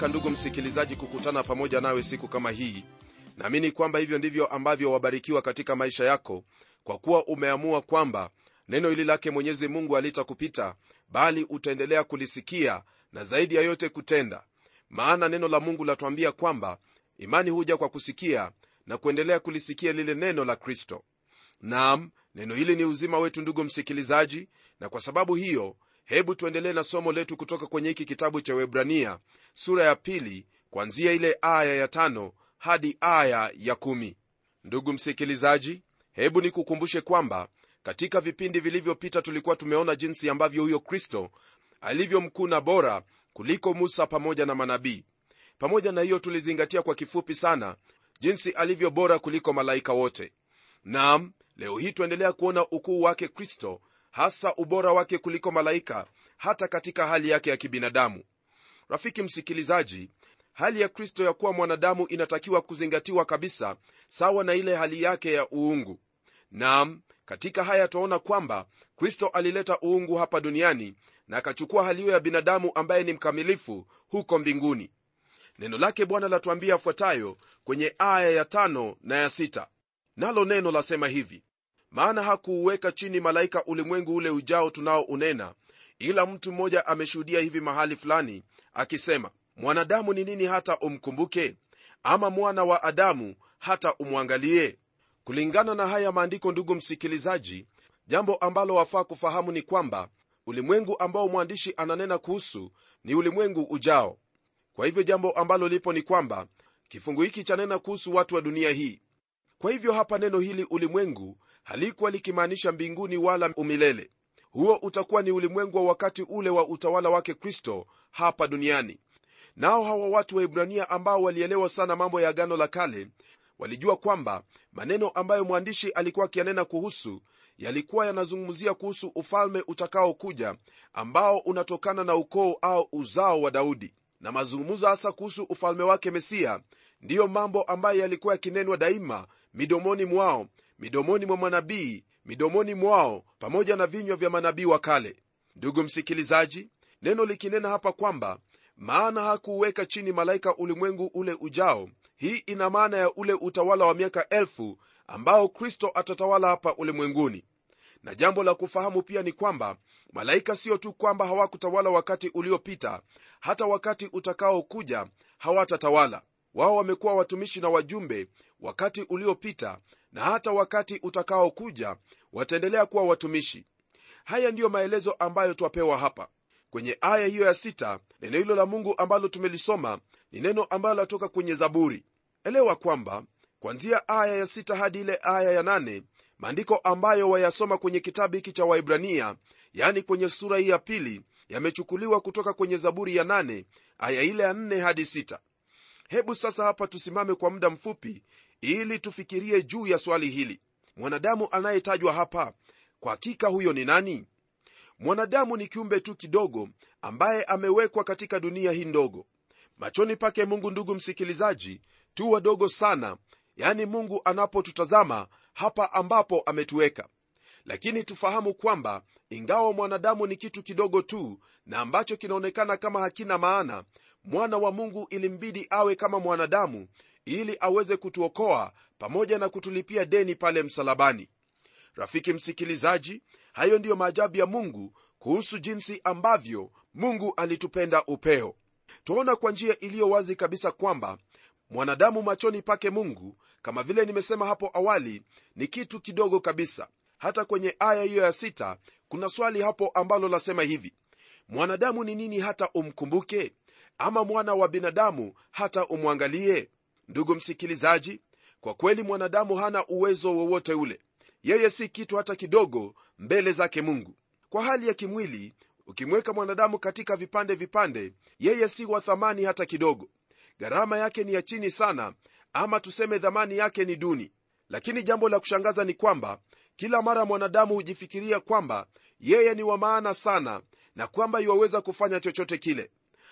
baraka ndugu msikilizaji kukutana pamoja nawe siku kama hii. Naamini kwamba hivyo ndivyo ambavyo wabarikiwa katika maisha yako kwa kuwa umeamua kwamba neno hili lake mwenyezi mungu alitakupita bali utaendelea kulisikia na zaidi ya yote kutenda. Maana neno la mungu latwambia kwamba imani huja kwa kusikia na kuendelea kulisikia lile neno la kristo. Naam neno hili ni uzima wetu ndugu msikilizaji na kwa sababu hiyo hebu tuendelee na somo letu kutoka kwenye hiki kitabu cha webrania sura ya pili kwanzia ile aya ya tano hadi aya ya kumi. Ndugu msikilizaji hebu nikukumbushe kwamba katika vipindi vilivyopita tulikuwa tumeona jinsi ambavyo huyo kristo alivyo mkuu na bora kuliko musa pamoja na manabii. Pamoja na hiyo tulizingatia kwa kifupi sana jinsi alivyo bora kuliko malaika wote. Nam leo hii tuendelea kuona ukuu wake kristo hasa ubora wake kuliko malaika hata katika hali yake ya kibinadamu. Rafiki msikilizaji hali ya kristo ya kuwa mwanadamu inatakiwa kuzingatiwa kabisa sawa na ile hali yake ya uungu. Nam katika haya twaona kwamba kristo alileta uungu hapa duniani na akachukua hali hiyo ya binadamu ambaye ni mkamilifu huko mbinguni. Neno lake bwana latuambia afuatayo kwenye aya ya tano na ya sita. Nalo neno lasema hivi maana hakuuweka chini malaika ulimwengu ule ujao tunaounena ila mtu mmoja ameshuhudia hivi mahali fulani akisema mwanadamu ni nini hata umkumbuke? Ama mwana wa adamu hata umwangalie? Kulingana na haya maandiko ndugu msikilizaji jambo ambalo wafaa kufahamu ni kwamba ulimwengu ambao mwandishi ananena kuhusu ni ulimwengu ujao. Kwa hivyo jambo ambalo lipo ni kwamba kifungu hiki chanena kuhusu watu wa dunia hii. Kwa hivyo hapa neno hili ulimwengu halikuwa likimaanisha mbinguni wala umilele. Huo utakuwa ni ulimwengu wa wakati ule wa utawala wake kristo hapa duniani. Nao hawa watu wa ibrania ambao walielewa sana mambo ya agano la kale walijua kwamba maneno ambayo mwandishi alikuwa akianena kuhusu yalikuwa yanazungumzia kuhusu ufalme utakaokuja ambao unatokana na ukoo au uzao wa daudi. Na mazungumzo hasa kuhusu ufalme wake mesia ndiyo mambo ambayo yalikuwa yakinenwa daima midomoni mwao midomoni mwa manabii midomoni mwao pamoja na vinywa vya manabii wa kale. Ndugu msikilizaji neno likinena hapa kwamba maana hakuuweka chini malaika ulimwengu ule ujao hii ina maana ya ule utawala wa miaka elfu ambao kristo atatawala hapa ulimwenguni. Na jambo la kufahamu pia ni kwamba malaika sio tu kwamba hawakutawala wakati uliopita hata wakati utakaokuja hawatatawala. Wao wamekuwa watumishi na wajumbe wakati uliopita na hata wakati utakaokuja wataendelea kuwa watumishi. Haya ndiyo maelezo ambayo twapewa hapa. Kwenye aya hiyo ya sita neno hilo la mungu ambalo tumelisoma ni neno ambalo latoka kwenye zaburi. Elewa kwamba kwanzia aya ya sita hadi ile aya ya nane maandiko ambayo wayasoma kwenye kitabu hiki cha waibrania yani kwenye sura hii ya pili yamechukuliwa kutoka kwenye zaburi ya nane aya ile ya nne hadi sita. Hebu sasa hapa tusimame kwa muda mfupi ili tufikirie juu ya swali hili. Mwanadamu anayetajwa hapa kwa hakika huyo ni nani? Mwanadamu ni kiumbe tu kidogo ambaye amewekwa katika dunia hii ndogo. Machoni pake mungu ndugu msikilizaji tu wadogo sana yani mungu anapotutazama hapa ambapo ametuweka. Lakini tufahamu kwamba ingawa mwanadamu ni kitu kidogo tu na ambacho kinaonekana kama hakina maana mwana wa mungu ilimbidi awe kama mwanadamu ili aweze kutuokoa pamoja na kutulipia deni pale msalabani. Rafiki msikilizaji hayo ndiyo maajabu ya mungu kuhusu jinsi ambavyo mungu alitupenda upeo. Twaona kwa njia iliyo wazi kabisa kwamba mwanadamu machoni pake mungu kama vile nimesema hapo awali ni kitu kidogo kabisa. Hata kwenye aya hiyo ya sita kuna swali hapo ambalo lasema hivi mwanadamu ni nini hata umkumbuke? Ama mwana wa binadamu hata umwangalie ndugu msikilizaji kwa kweli mwanadamu hana uwezo wowote ule. Yeye si kitu hata kidogo mbele zake mungu. Kwa hali ya kimwili ukimweka mwanadamu katika vipande vipande yeye si wa thamani hata kidogo. Gharama yake ni ya chini sana ama tuseme dhamani yake ni duni. Lakini jambo la kushangaza ni kwamba kila mara mwanadamu hujifikiria kwamba yeye ni wa maana sana na kwamba iwaweza kufanya chochote kile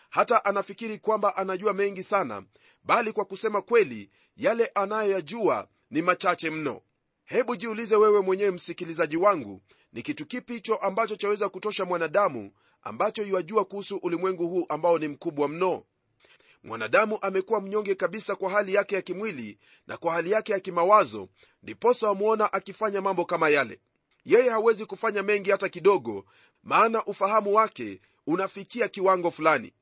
hata anafikiri kwamba anajua mengi sana bali kwa kusema kweli yale anayoyajua ni machache mno. Hebu jiulize wewe mwenyewe msikilizaji wangu ni kitu kipi hicho ambacho chaweza kutosha mwanadamu ambacho iwajua kuhusu ulimwengu huu ambao ni mkubwa mno? Mwanadamu amekuwa mnyonge kabisa kwa hali yake ya kimwili na kwa hali yake ya kimawazo ndiposa wamwona akifanya mambo kama yale. Yeye hawezi kufanya mengi hata kidogo maana ufahamu wake unafikia kiwango fulani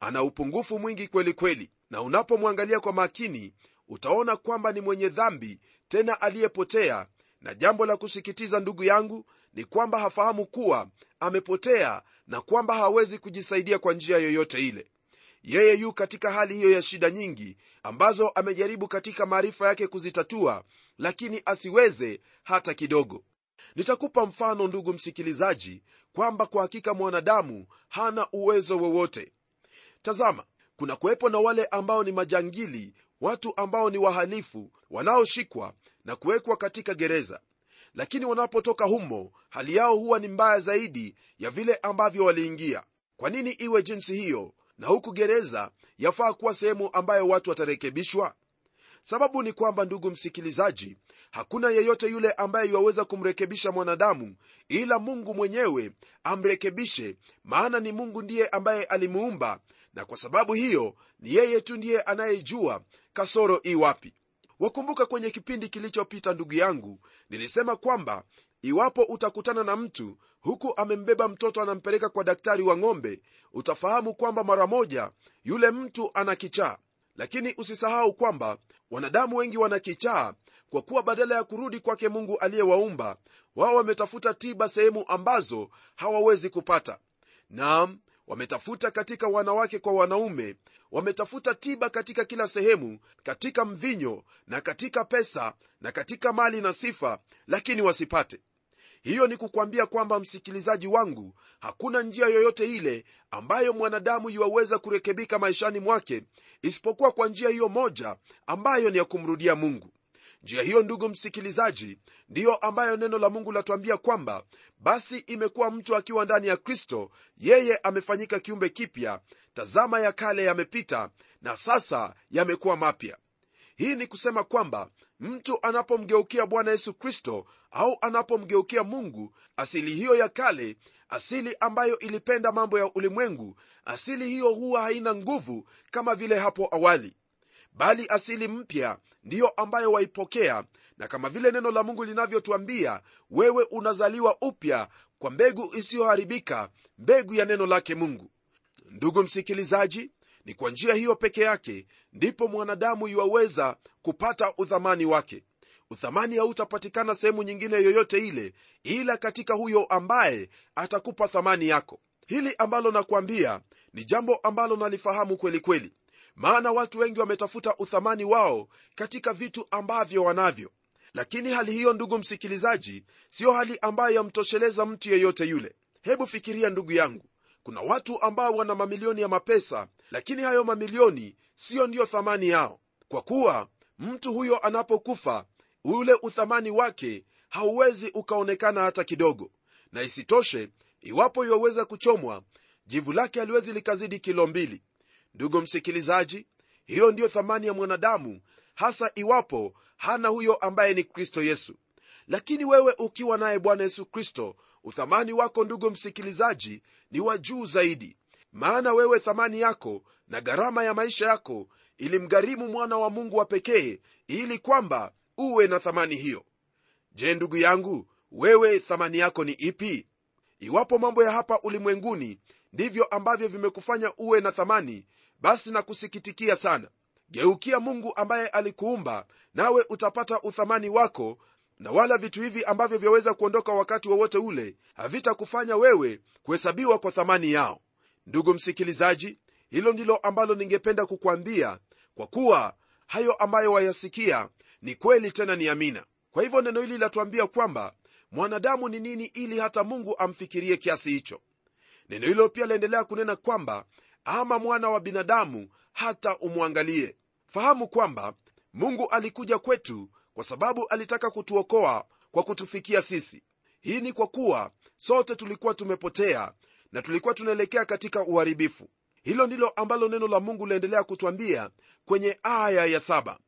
ana upungufu mwingi kweli kweli na unapomwangalia kwa makini utaona kwamba ni mwenye dhambi tena aliyepotea. Na jambo la kusikitiza ndugu yangu ni kwamba hafahamu kuwa amepotea na kwamba hawezi kujisaidia kwa njia yoyote ile. Yeye yu katika hali hiyo ya shida nyingi ambazo amejaribu katika maarifa yake kuzitatua lakini asiweze hata kidogo. Nitakupa mfano ndugu msikilizaji kwamba kwa hakika mwanadamu hana uwezo wowote tazama kuna kuwepo na wale ambao ni majangili watu ambao ni wahalifu wanaoshikwa na kuwekwa katika gereza. Lakini wanapotoka humo hali yao huwa ni mbaya zaidi ya vile ambavyo waliingia. Kwa nini iwe jinsi hiyo? Na huku gereza yafaa kuwa sehemu ambayo watu watarekebishwa? Sababu ni kwamba ndugu msikilizaji hakuna yeyote yule ambaye yuwaweza kumrekebisha mwanadamu ila mungu mwenyewe amrekebishe maana ni mungu ndiye ambaye alimuumba na kwa sababu hiyo ni yeye tu ndiye anayejua kasoro iwapi wakumbuka kwenye kipindi kilichopita ndugu yangu nilisema kwamba iwapo utakutana na mtu huku amembeba mtoto anampeleka kwa daktari wa ng'ombe utafahamu kwamba mara moja yule mtu ana kichaa. Lakini usisahau kwamba wanadamu wengi wana kichaa kwa kuwa badala ya kurudi kwake mungu aliyewaumba wao wametafuta tiba sehemu ambazo hawawezi kupata. Naam wametafuta katika wanawake kwa wanaume wametafuta tiba katika kila sehemu katika mvinyo na katika pesa na katika mali na sifa lakini wasipate. Hiyo ni kukwambia kwamba msikilizaji wangu hakuna njia yoyote ile ambayo mwanadamu yuwaweza kurekebika maishani mwake isipokuwa kwa njia hiyo moja ambayo ni ya kumrudia mungu njia hiyo ndugu msikilizaji ndiyo ambayo neno la mungu latuambia kwamba basi imekuwa mtu akiwa ndani ya kristo yeye amefanyika kiumbe kipya tazama ya kale yamepita na sasa yamekuwa mapya. Hii ni kusema kwamba mtu anapomgeukia bwana yesu kristo au anapomgeukia mungu asili hiyo ya kale asili ambayo ilipenda mambo ya ulimwengu asili hiyo huwa haina nguvu kama vile hapo awali bali asili mpya ndiyo ambayo waipokea na kama vile neno la mungu linavyotuambia wewe unazaliwa upya kwa mbegu isiyoharibika mbegu ya neno lake mungu. Ndugu msikilizaji ni kwa njia hiyo peke yake ndipo mwanadamu iwaweza kupata uthamani wake. Uthamani hautapatikana sehemu nyingine yoyote ile ila katika huyo ambaye atakupa thamani yako. Hili ambalo nakwambia ni jambo ambalo nalifahamu kwelikweli kweli maana watu wengi wametafuta uthamani wao katika vitu ambavyo wanavyo. Lakini hali hiyo ndugu msikilizaji siyo hali ambayo yamtosheleza mtu yeyote yule. Hebu fikiria ndugu yangu kuna watu ambao wana mamilioni ya mapesa lakini hayo mamilioni siyo ndiyo thamani yao. Kwa kuwa mtu huyo anapokufa ule uthamani wake hauwezi ukaonekana hata kidogo. Na isitoshe iwapo iwaweza kuchomwa jivu lake haliwezi likazidi kilo mbili ndugu msikilizaji hiyo ndiyo thamani ya mwanadamu hasa iwapo hana huyo ambaye ni kristo yesu. Lakini wewe ukiwa naye bwana yesu kristo uthamani wako ndugu msikilizaji ni wa juu zaidi. Maana wewe thamani yako na gharama ya maisha yako ilimgharimu mwana wa mungu wa pekee ili kwamba uwe na thamani hiyo. Je ndugu yangu wewe thamani yako ni ipi? Iwapo mambo ya hapa ulimwenguni ndivyo ambavyo vimekufanya uwe na thamani basi na kusikitikia sana. Geukia mungu ambaye alikuumba nawe utapata uthamani wako na wala vitu hivi ambavyo vyaweza kuondoka wakati wowote wa ule havitakufanya wewe kuhesabiwa kwa thamani yao. Ndugu msikilizaji hilo ndilo ambalo ningependa kukwambia kwa kuwa hayo ambayo wayasikia ni kweli tena ni amina. Kwa hivyo neno hili latuambia kwamba mwanadamu ni nini ili hata mungu amfikirie kiasi hicho? Neno hilo pia laendelea kunena kwamba ama mwana wa binadamu hata umwangalie. Fahamu kwamba mungu alikuja kwetu kwa sababu alitaka kutuokoa kwa kutufikia sisi. Hii ni kwa kuwa sote tulikuwa tumepotea na tulikuwa tunaelekea katika uharibifu. Hilo ndilo ambalo neno la mungu laendelea kutwambia kwenye aya ya saba.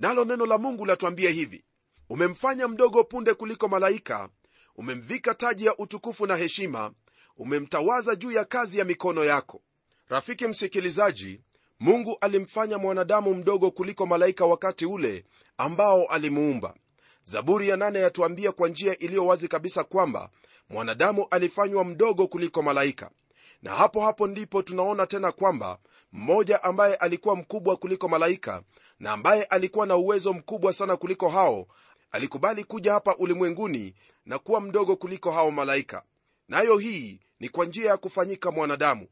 Nalo neno la mungu latwambia hivi umemfanya mdogo punde kuliko malaika umemvika taji ya utukufu na heshima umemtawaza juu ya kazi ya mikono yako rafiki msikilizaji mungu alimfanya mwanadamu mdogo kuliko malaika wakati ule ambao alimuumba. Zaburi ya nane yatuambia kwa njia iliyo wazi kabisa kwamba mwanadamu alifanywa mdogo kuliko malaika. Na hapo hapo ndipo tunaona tena kwamba mmoja ambaye alikuwa mkubwa kuliko malaika na ambaye alikuwa na uwezo mkubwa sana kuliko hao alikubali kuja hapa ulimwenguni na kuwa mdogo kuliko hao malaika. Nayo hii ni kwa njia ya kufanyika mwanadamu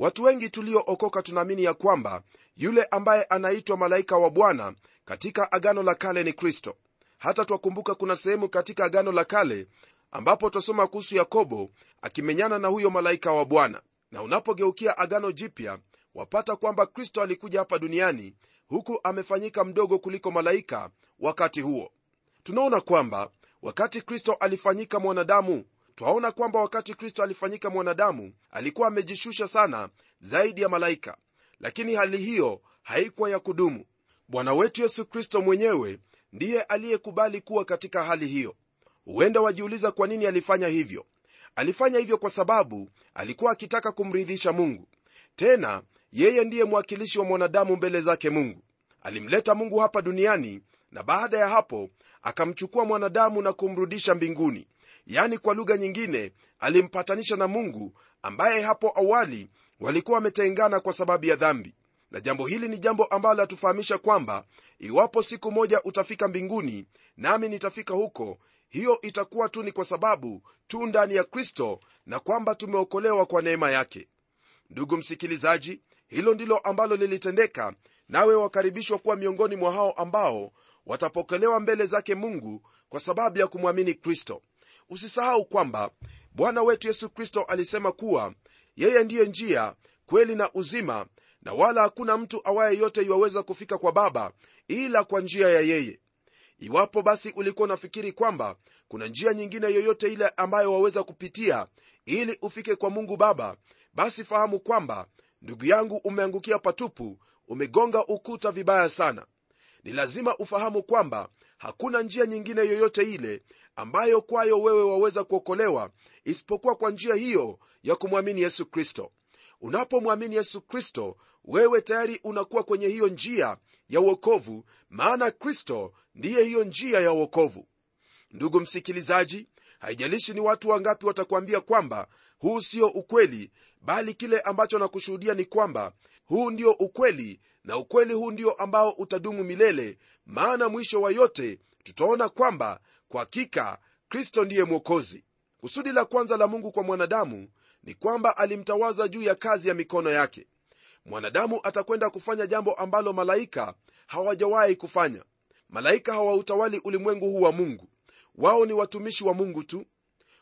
watu wengi tuliookoka tunaamini ya kwamba yule ambaye anaitwa malaika wa bwana katika agano la kale ni kristo. Hata twakumbuka kuna sehemu katika agano la kale ambapo twasoma kuhusu yakobo akimenyana na huyo malaika wa bwana. Na unapogeukia agano jipya wapata kwamba kristo alikuja hapa duniani huku amefanyika mdogo kuliko malaika wakati huo. Tunaona kwamba wakati kristo alifanyika mwanadamu twaona kwamba wakati kristo alifanyika mwanadamu alikuwa amejishusha sana zaidi ya malaika. Lakini hali hiyo haikuwa ya kudumu. Bwana wetu yesu kristo mwenyewe ndiye aliyekubali kuwa katika hali hiyo. Huenda wajiuliza kwa nini alifanya hivyo. Alifanya hivyo kwa sababu alikuwa akitaka kumridhisha mungu. Tena yeye ndiye mwakilishi wa mwanadamu mbele zake mungu. Alimleta mungu hapa duniani na baada ya hapo akamchukua mwanadamu na kumrudisha mbinguni yani kwa lugha nyingine alimpatanisha na mungu ambaye hapo awali walikuwa wametengana kwa sababu ya dhambi. Na jambo hili ni jambo ambalo hatufahamisha kwamba iwapo siku moja utafika mbinguni nami nitafika huko hiyo itakuwa tu ni kwa sababu tu ndani ya kristo na kwamba tumeokolewa kwa neema yake. Ndugu msikilizaji hilo ndilo ambalo lilitendeka nawe wakaribishwa kuwa miongoni mwa hao ambao watapokelewa mbele zake mungu kwa sababu ya kumwamini kristo usisahau kwamba bwana wetu yesu kristo alisema kuwa yeye ndiye njia kweli na uzima na wala hakuna mtu awaye yote iwaweza kufika kwa baba ila kwa njia ya yeye. Iwapo basi ulikuwa unafikiri kwamba kuna njia nyingine yoyote ile ambayo waweza kupitia ili ufike kwa mungu baba basi fahamu kwamba ndugu yangu umeangukia patupu umegonga ukuta vibaya sana. Ni lazima ufahamu kwamba hakuna njia nyingine yoyote ile ambayo kwayo wewe waweza kuokolewa isipokuwa kwa njia hiyo ya kumwamini yesu kristo. Unapomwamini yesu kristo wewe tayari unakuwa kwenye hiyo njia ya uokovu maana kristo ndiye hiyo njia ya uokovu ndugu msikilizaji haijalishi ni watu wangapi watakuambia kwamba huu sio ukweli bali kile ambacho nakushuhudia ni kwamba huu ndio ukweli na ukweli huu ndio ambao utadumu milele maana mwisho wa yote tutaona kwamba kwa hakika kristo ndiye mwokozi. Kusudi la kwanza la mungu kwa mwanadamu ni kwamba alimtawaza juu ya kazi ya mikono yake. Mwanadamu atakwenda kufanya jambo ambalo malaika hawajawahi kufanya. Malaika hawautawali ulimwengu huu wa mungu. Wao ni watumishi wa mungu tu.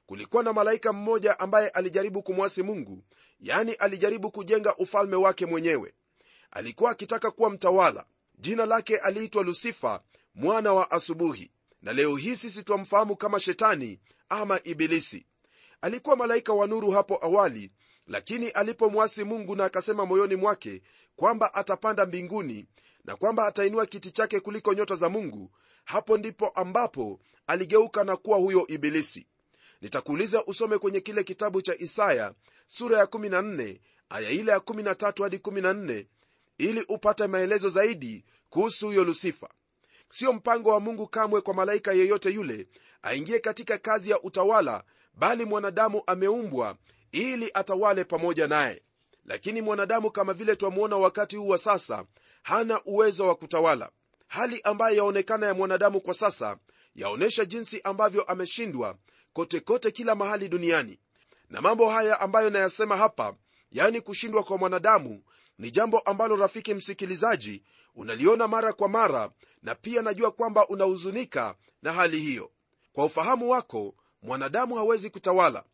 Kulikuwa na malaika mmoja ambaye alijaribu kumwasi mungu yani alijaribu kujenga ufalme wake mwenyewe alikuwa akitaka kuwa mtawala. Jina lake aliitwa lusifa mwana wa asubuhi. Na leo hii sisi twamfahamu kama shetani ama ibilisi. Alikuwa malaika wa nuru hapo awali lakini alipomwasi mungu na akasema moyoni mwake kwamba atapanda mbinguni na kwamba atainua kiti chake kuliko nyota za mungu hapo ndipo ambapo aligeuka na kuwa huyo ibilisi. Nitakuuliza usome kwenye kile kitabu cha isaya sura ya 14 aya ile ya 13 hadi 14 ili upate maelezo zaidi kuhusu huyo lusifa sio mpango wa mungu kamwe kwa malaika yeyote yule aingie katika kazi ya utawala bali mwanadamu ameumbwa ili atawale pamoja naye. Lakini mwanadamu kama vile twamwona wakati huu wa sasa hana uwezo wa kutawala. Hali ambayo yaonekana ya mwanadamu kwa sasa yaonyesha jinsi ambavyo ameshindwa kote kote kila mahali duniani. Na mambo haya ambayo nayasema hapa yani kushindwa kwa mwanadamu ni jambo ambalo rafiki msikilizaji unaliona mara kwa mara na pia najua kwamba unahuzunika na hali hiyo. Kwa ufahamu wako mwanadamu hawezi kutawala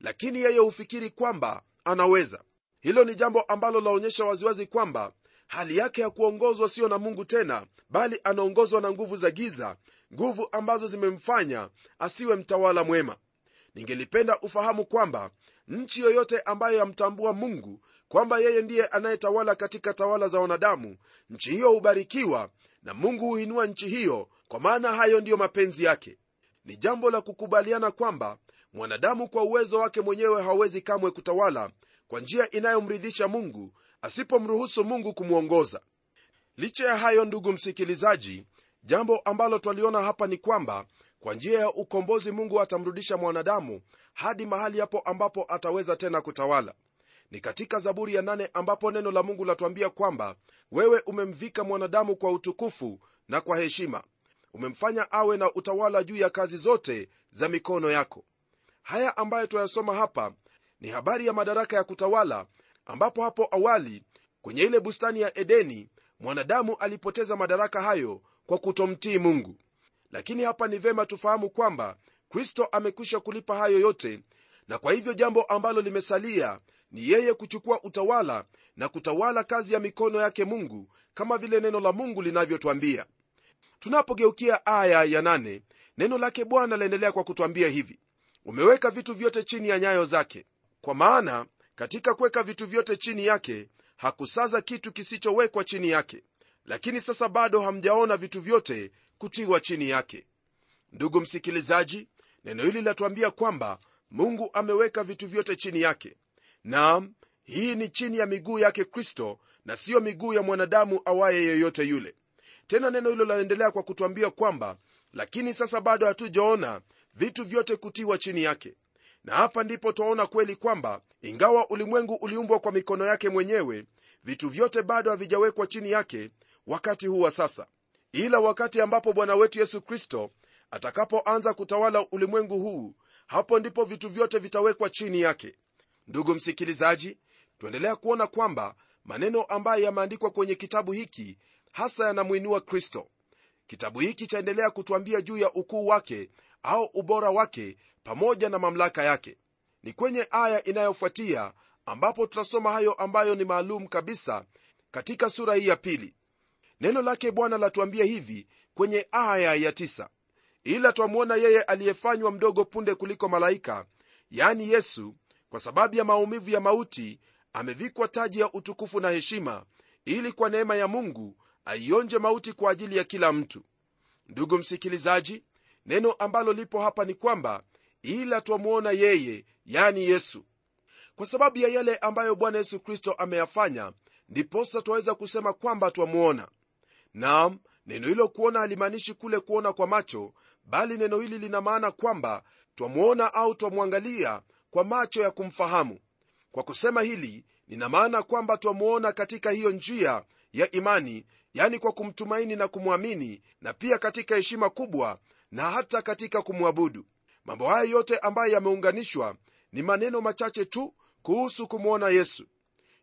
lakini yeye hufikiri kwamba anaweza. Hilo ni jambo ambalo laonyesha waziwazi kwamba hali yake ya kuongozwa sio na mungu tena bali anaongozwa na nguvu za giza nguvu ambazo zimemfanya asiwe mtawala mwema ningelipenda ufahamu kwamba nchi yoyote ambayo yamtambua mungu kwamba yeye ndiye anayetawala katika tawala za wanadamu nchi hiyo hubarikiwa na mungu huinua nchi hiyo kwa maana hayo ndiyo mapenzi yake. Ni jambo la kukubaliana kwamba mwanadamu kwa uwezo wake mwenyewe hawezi kamwe kutawala kwa njia inayomridhisha mungu asipomruhusu mungu kumwongoza. Licha ya hayo ndugu msikilizaji jambo ambalo twaliona hapa ni kwamba kwa njia ya ukombozi mungu atamrudisha mwanadamu hadi mahali hapo ambapo ataweza tena kutawala. Ni katika zaburi ya nane ambapo neno la mungu latuambia kwamba wewe umemvika mwanadamu kwa utukufu na kwa heshima. Umemfanya awe na utawala juu ya kazi zote za mikono yako. Haya ambayo twayasoma hapa ni habari ya madaraka ya kutawala ambapo hapo awali kwenye ile bustani ya edeni mwanadamu alipoteza madaraka hayo kwa kutomtii mungu lakini hapa ni vema tufahamu kwamba kristo amekwisha kulipa hayo yote na kwa hivyo jambo ambalo limesalia ni yeye kuchukua utawala na kutawala kazi ya mikono yake mungu kama vile neno la mungu linavyotwambia. Tunapogeukia aya ya nane, neno lake bwana laendelea kwa kutwambia hivi umeweka vitu vyote chini ya nyayo zake. Kwa maana katika kuweka vitu vyote chini yake hakusaza kitu kisichowekwa chini yake. Lakini sasa bado hamjaona vitu vyote kutiwa chini yake. Ndugu msikilizaji neno hili linatuambia kwamba mungu ameweka vitu vyote chini yake. Naam hii ni chini ya miguu yake kristo na siyo miguu ya mwanadamu awaye yeyote yule. Tena neno hilo laendelea kwa kutwambia kwamba lakini sasa bado hatujaona vitu vyote kutiwa chini yake. Na hapa ndipo twaona kweli kwamba ingawa ulimwengu uliumbwa kwa mikono yake mwenyewe vitu vyote bado havijawekwa chini yake wakati huu wa sasa ila wakati ambapo bwana wetu yesu kristo atakapoanza kutawala ulimwengu huu hapo ndipo vitu vyote vitawekwa chini yake. Ndugu msikilizaji tuendelea kuona kwamba maneno ambayo yameandikwa kwenye kitabu hiki hasa yanamwinua kristo. Kitabu hiki chaendelea kutwambia juu ya ukuu wake au ubora wake pamoja na mamlaka yake. Ni kwenye aya inayofuatia ambapo tutasoma hayo ambayo ni maalum kabisa katika sura hii ya pili neno lake bwana latuambia hivi kwenye aya ya tisa. Ila twamwona yeye aliyefanywa mdogo punde kuliko malaika yani yesu kwa sababu ya maumivu ya mauti amevikwa taji ya utukufu na heshima ili kwa neema ya mungu aionje mauti kwa ajili ya kila mtu. Ndugu msikilizaji neno ambalo lipo hapa ni kwamba ila twamwona yeye yani yesu. Kwa sababu ya yale ambayo bwana yesu kristo ameyafanya ndiposa twaweza kusema kwamba twamwona naam neno hilo kuona halimaanishi kule kuona kwa macho bali neno hili lina maana kwamba twamwona au twamwangalia kwa macho ya kumfahamu. Kwa kusema hili nina maana kwamba twamwona katika hiyo njia ya imani yani kwa kumtumaini na kumwamini na pia katika heshima kubwa na hata katika kumwabudu. Mambo haya yote ambayo yameunganishwa ni maneno machache tu kuhusu kumwona yesu.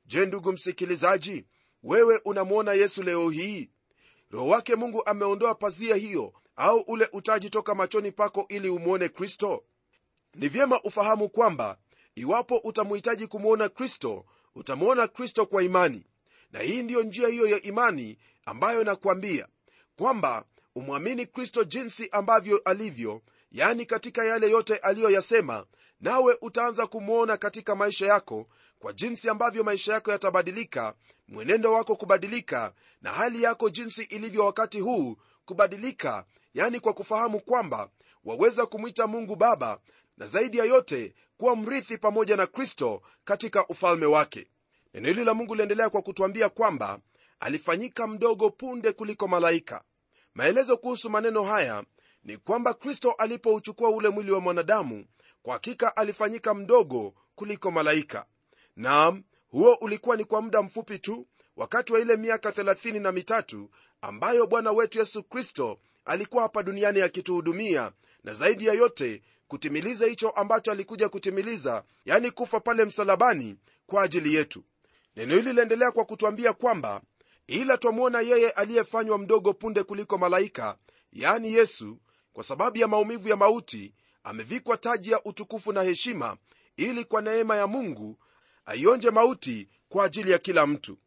Je ndugu msikilizaji wewe unamwona yesu leo hii roho wake mungu ameondoa pazia hiyo au ule utaji toka machoni pako ili umwone kristo? Ni vyema ufahamu kwamba iwapo utamhitaji kumwona kristo utamwona kristo kwa imani. Na hii ndiyo njia hiyo ya imani ambayo nakwambia kwamba umwamini kristo jinsi ambavyo alivyo yani katika yale yote aliyoyasema nawe utaanza kumwona katika maisha yako kwa jinsi ambavyo maisha yako yatabadilika mwenendo wako kubadilika na hali yako jinsi ilivyo wakati huu kubadilika yani kwa kufahamu kwamba waweza kumwita mungu baba na zaidi ya yote kuwa mrithi pamoja na kristo katika ufalme wake. Neno hili la mungu liendelea kwa kutwambia kwamba alifanyika mdogo punde kuliko malaika. Maelezo kuhusu maneno haya ni kwamba kristo alipouchukua ule mwili wa mwanadamu kwa hakika alifanyika mdogo kuliko malaika. Naam huo ulikuwa ni kwa muda mfupi tu wakati wa ile miaka 33 ambayo bwana wetu yesu kristo alikuwa hapa duniani akituhudumia na zaidi ya yote kutimiliza hicho ambacho alikuja kutimiliza yani kufa pale msalabani kwa ajili yetu. Neno hili liendelea kwa kutwambia kwamba ila twamwona yeye aliyefanywa mdogo punde kuliko malaika yani yesu kwa sababu ya maumivu ya mauti amevikwa taji ya utukufu na heshima ili kwa neema ya mungu aionje mauti kwa ajili ya kila mtu.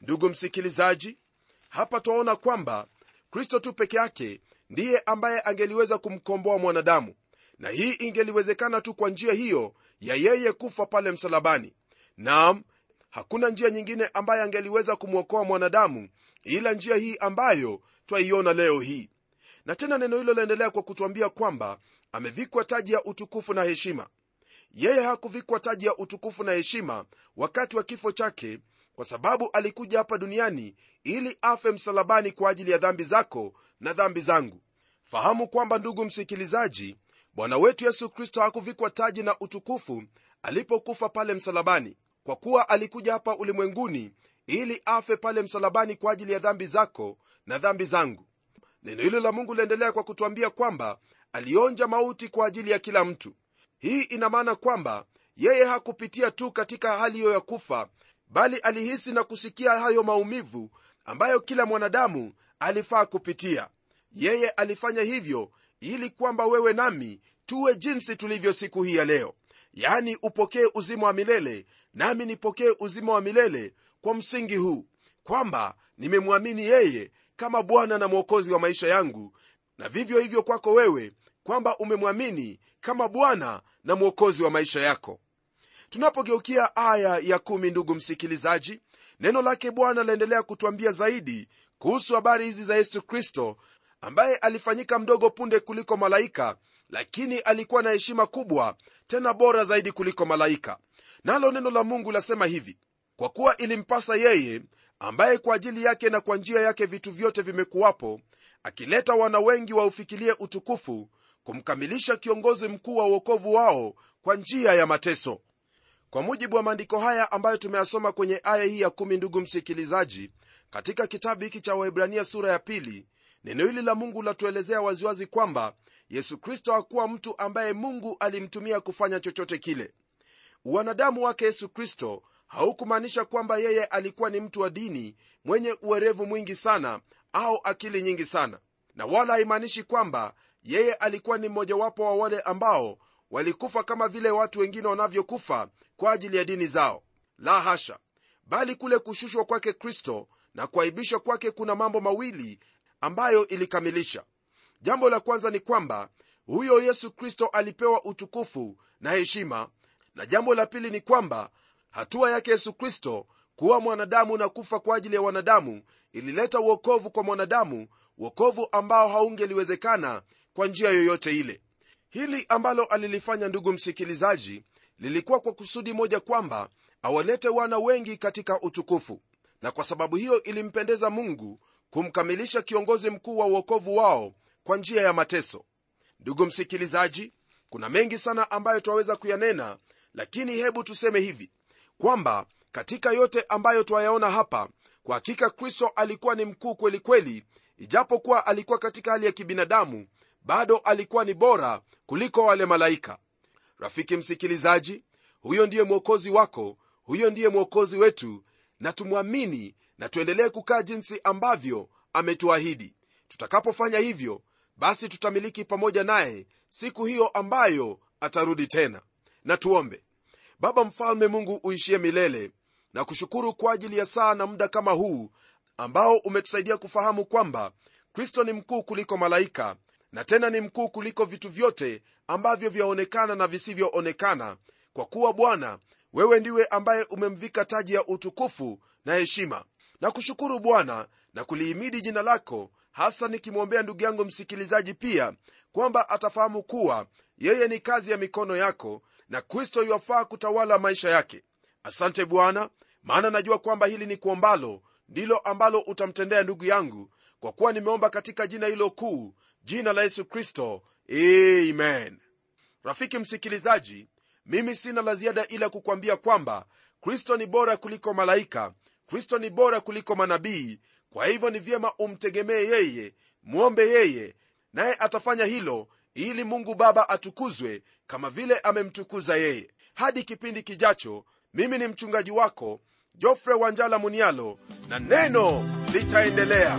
Ndugu msikilizaji hapa twaona kwamba kristo tu peke yake ndiye ambaye angeliweza kumkomboa mwanadamu na hii ingeliwezekana tu kwa njia hiyo ya yeye kufa pale msalabani. Naam hakuna njia nyingine ambaye angeliweza kumwokoa mwanadamu ila njia hii ambayo twaiona leo hii. Na tena neno hilo laendelea kwa kutwambia kwamba amevikwa taji ya utukufu na heshima yeye hakuvikwa taji ya utukufu na heshima wakati wa kifo chake kwa sababu alikuja hapa duniani ili afe msalabani kwa ajili ya dhambi zako na dhambi zangu. Fahamu kwamba ndugu msikilizaji bwana wetu yesu kristo hakuvikwa taji na utukufu alipokufa pale msalabani kwa kuwa alikuja hapa ulimwenguni ili afe pale msalabani kwa ajili ya dhambi zako na dhambi zangu. Neno hilo la mungu liendelea kwa kutwambia kwamba alionja mauti kwa ajili ya kila mtu hii ina maana kwamba yeye hakupitia tu katika hali hiyo ya kufa bali alihisi na kusikia hayo maumivu ambayo kila mwanadamu alifaa kupitia. Yeye alifanya hivyo ili kwamba wewe nami tuwe jinsi tulivyo siku hii ya leo. Yaani upokee uzima wa milele nami nipokee uzima wa milele kwa msingi huu kwamba nimemwamini yeye kama bwana na mwokozi wa maisha yangu na vivyo hivyo kwako wewe kwamba umemwamini kama bwana na mwokozi wa maisha yako. Tunapogeukia aya ya kumi ndugu msikilizaji neno lake bwana laendelea kutwambia zaidi kuhusu habari hizi za yesu kristo ambaye alifanyika mdogo punde kuliko malaika lakini alikuwa na heshima kubwa tena bora zaidi kuliko malaika. Nalo neno la mungu lasema hivi kwa kuwa ilimpasa yeye ambaye kwa ajili yake na kwa njia yake vitu vyote vimekuwapo akileta wana wengi waufikilie utukufu kumkamilisha kiongozi mkuu wa uokovu wao kwa njia ya mateso. Kwa mujibu wa maandiko haya ambayo tumeyasoma kwenye aya hii ya kumi ndugu msikilizaji katika kitabu hiki cha waibrania sura ya pili neno hili la mungu latuelezea waziwazi kwamba yesu kristo hakuwa mtu ambaye mungu alimtumia kufanya chochote kile. Uwanadamu wake yesu kristo haukumaanisha kwamba yeye alikuwa ni mtu wa dini mwenye uwerevu mwingi sana au akili nyingi sana. Na wala haimaanishi kwamba yeye alikuwa ni mmojawapo wa wale ambao walikufa kama vile watu wengine wanavyokufa kwa ajili ya dini zao. La hasha! Bali kule kushushwa kwake kristo na kuaibishwa kwake kuna mambo mawili ambayo ilikamilisha. Jambo la kwanza ni kwamba huyo yesu kristo alipewa utukufu na heshima na jambo la pili ni kwamba hatua yake yesu kristo kuwa mwanadamu na kufa kwa ajili ya wanadamu ilileta uokovu kwa mwanadamu uokovu ambao haungeliwezekana kwa njia yoyote ile. Hili ambalo alilifanya ndugu msikilizaji lilikuwa kwa kusudi moja kwamba awalete wana wengi katika utukufu. Na kwa sababu hiyo ilimpendeza mungu kumkamilisha kiongozi mkuu wa uokovu wao kwa njia ya mateso. Ndugu msikilizaji kuna mengi sana ambayo twaweza kuyanena lakini hebu tuseme hivi kwamba katika yote ambayo twayaona hapa kwa hakika kristo alikuwa ni mkuu kwelikweli kweli ijapokuwa alikuwa katika hali ya kibinadamu bado alikuwa ni bora kuliko wale malaika. Rafiki msikilizaji huyo ndiye mwokozi wako huyo ndiye mwokozi wetu na tumwamini na tuendelee kukaa jinsi ambavyo ametuahidi. Tutakapofanya hivyo basi tutamiliki pamoja naye siku hiyo ambayo atarudi tena. Na tuombe. Baba mfalme mungu uishie milele na kushukuru kwa ajili ya saa na muda kama huu ambao umetusaidia kufahamu kwamba kristo ni mkuu kuliko malaika na tena ni mkuu kuliko vitu vyote ambavyo vyaonekana na visivyoonekana kwa kuwa bwana wewe ndiwe ambaye umemvika taji ya utukufu na heshima. Na kushukuru bwana na kulihimidi jina lako hasa nikimwombea ndugu yangu msikilizaji pia kwamba atafahamu kuwa yeye ni kazi ya mikono yako na kristo iwafaa kutawala maisha yake. Asante bwana maana najua kwamba hili ni kuombalo ndilo ambalo utamtendea ndugu yangu kwa kuwa nimeomba katika jina hilo kuu jina la yesu kristo. Amen. Rafiki msikilizaji mimi sina la ziada ila kukwambia kwamba kristo ni bora kuliko malaika kristo ni bora kuliko manabii. Kwa hivyo ni vyema umtegemee yeye mwombe yeye naye atafanya hilo ili mungu baba atukuzwe kama vile amemtukuza yeye. Hadi kipindi kijacho mimi ni mchungaji wako jofre wanjala munialo na neno litaendelea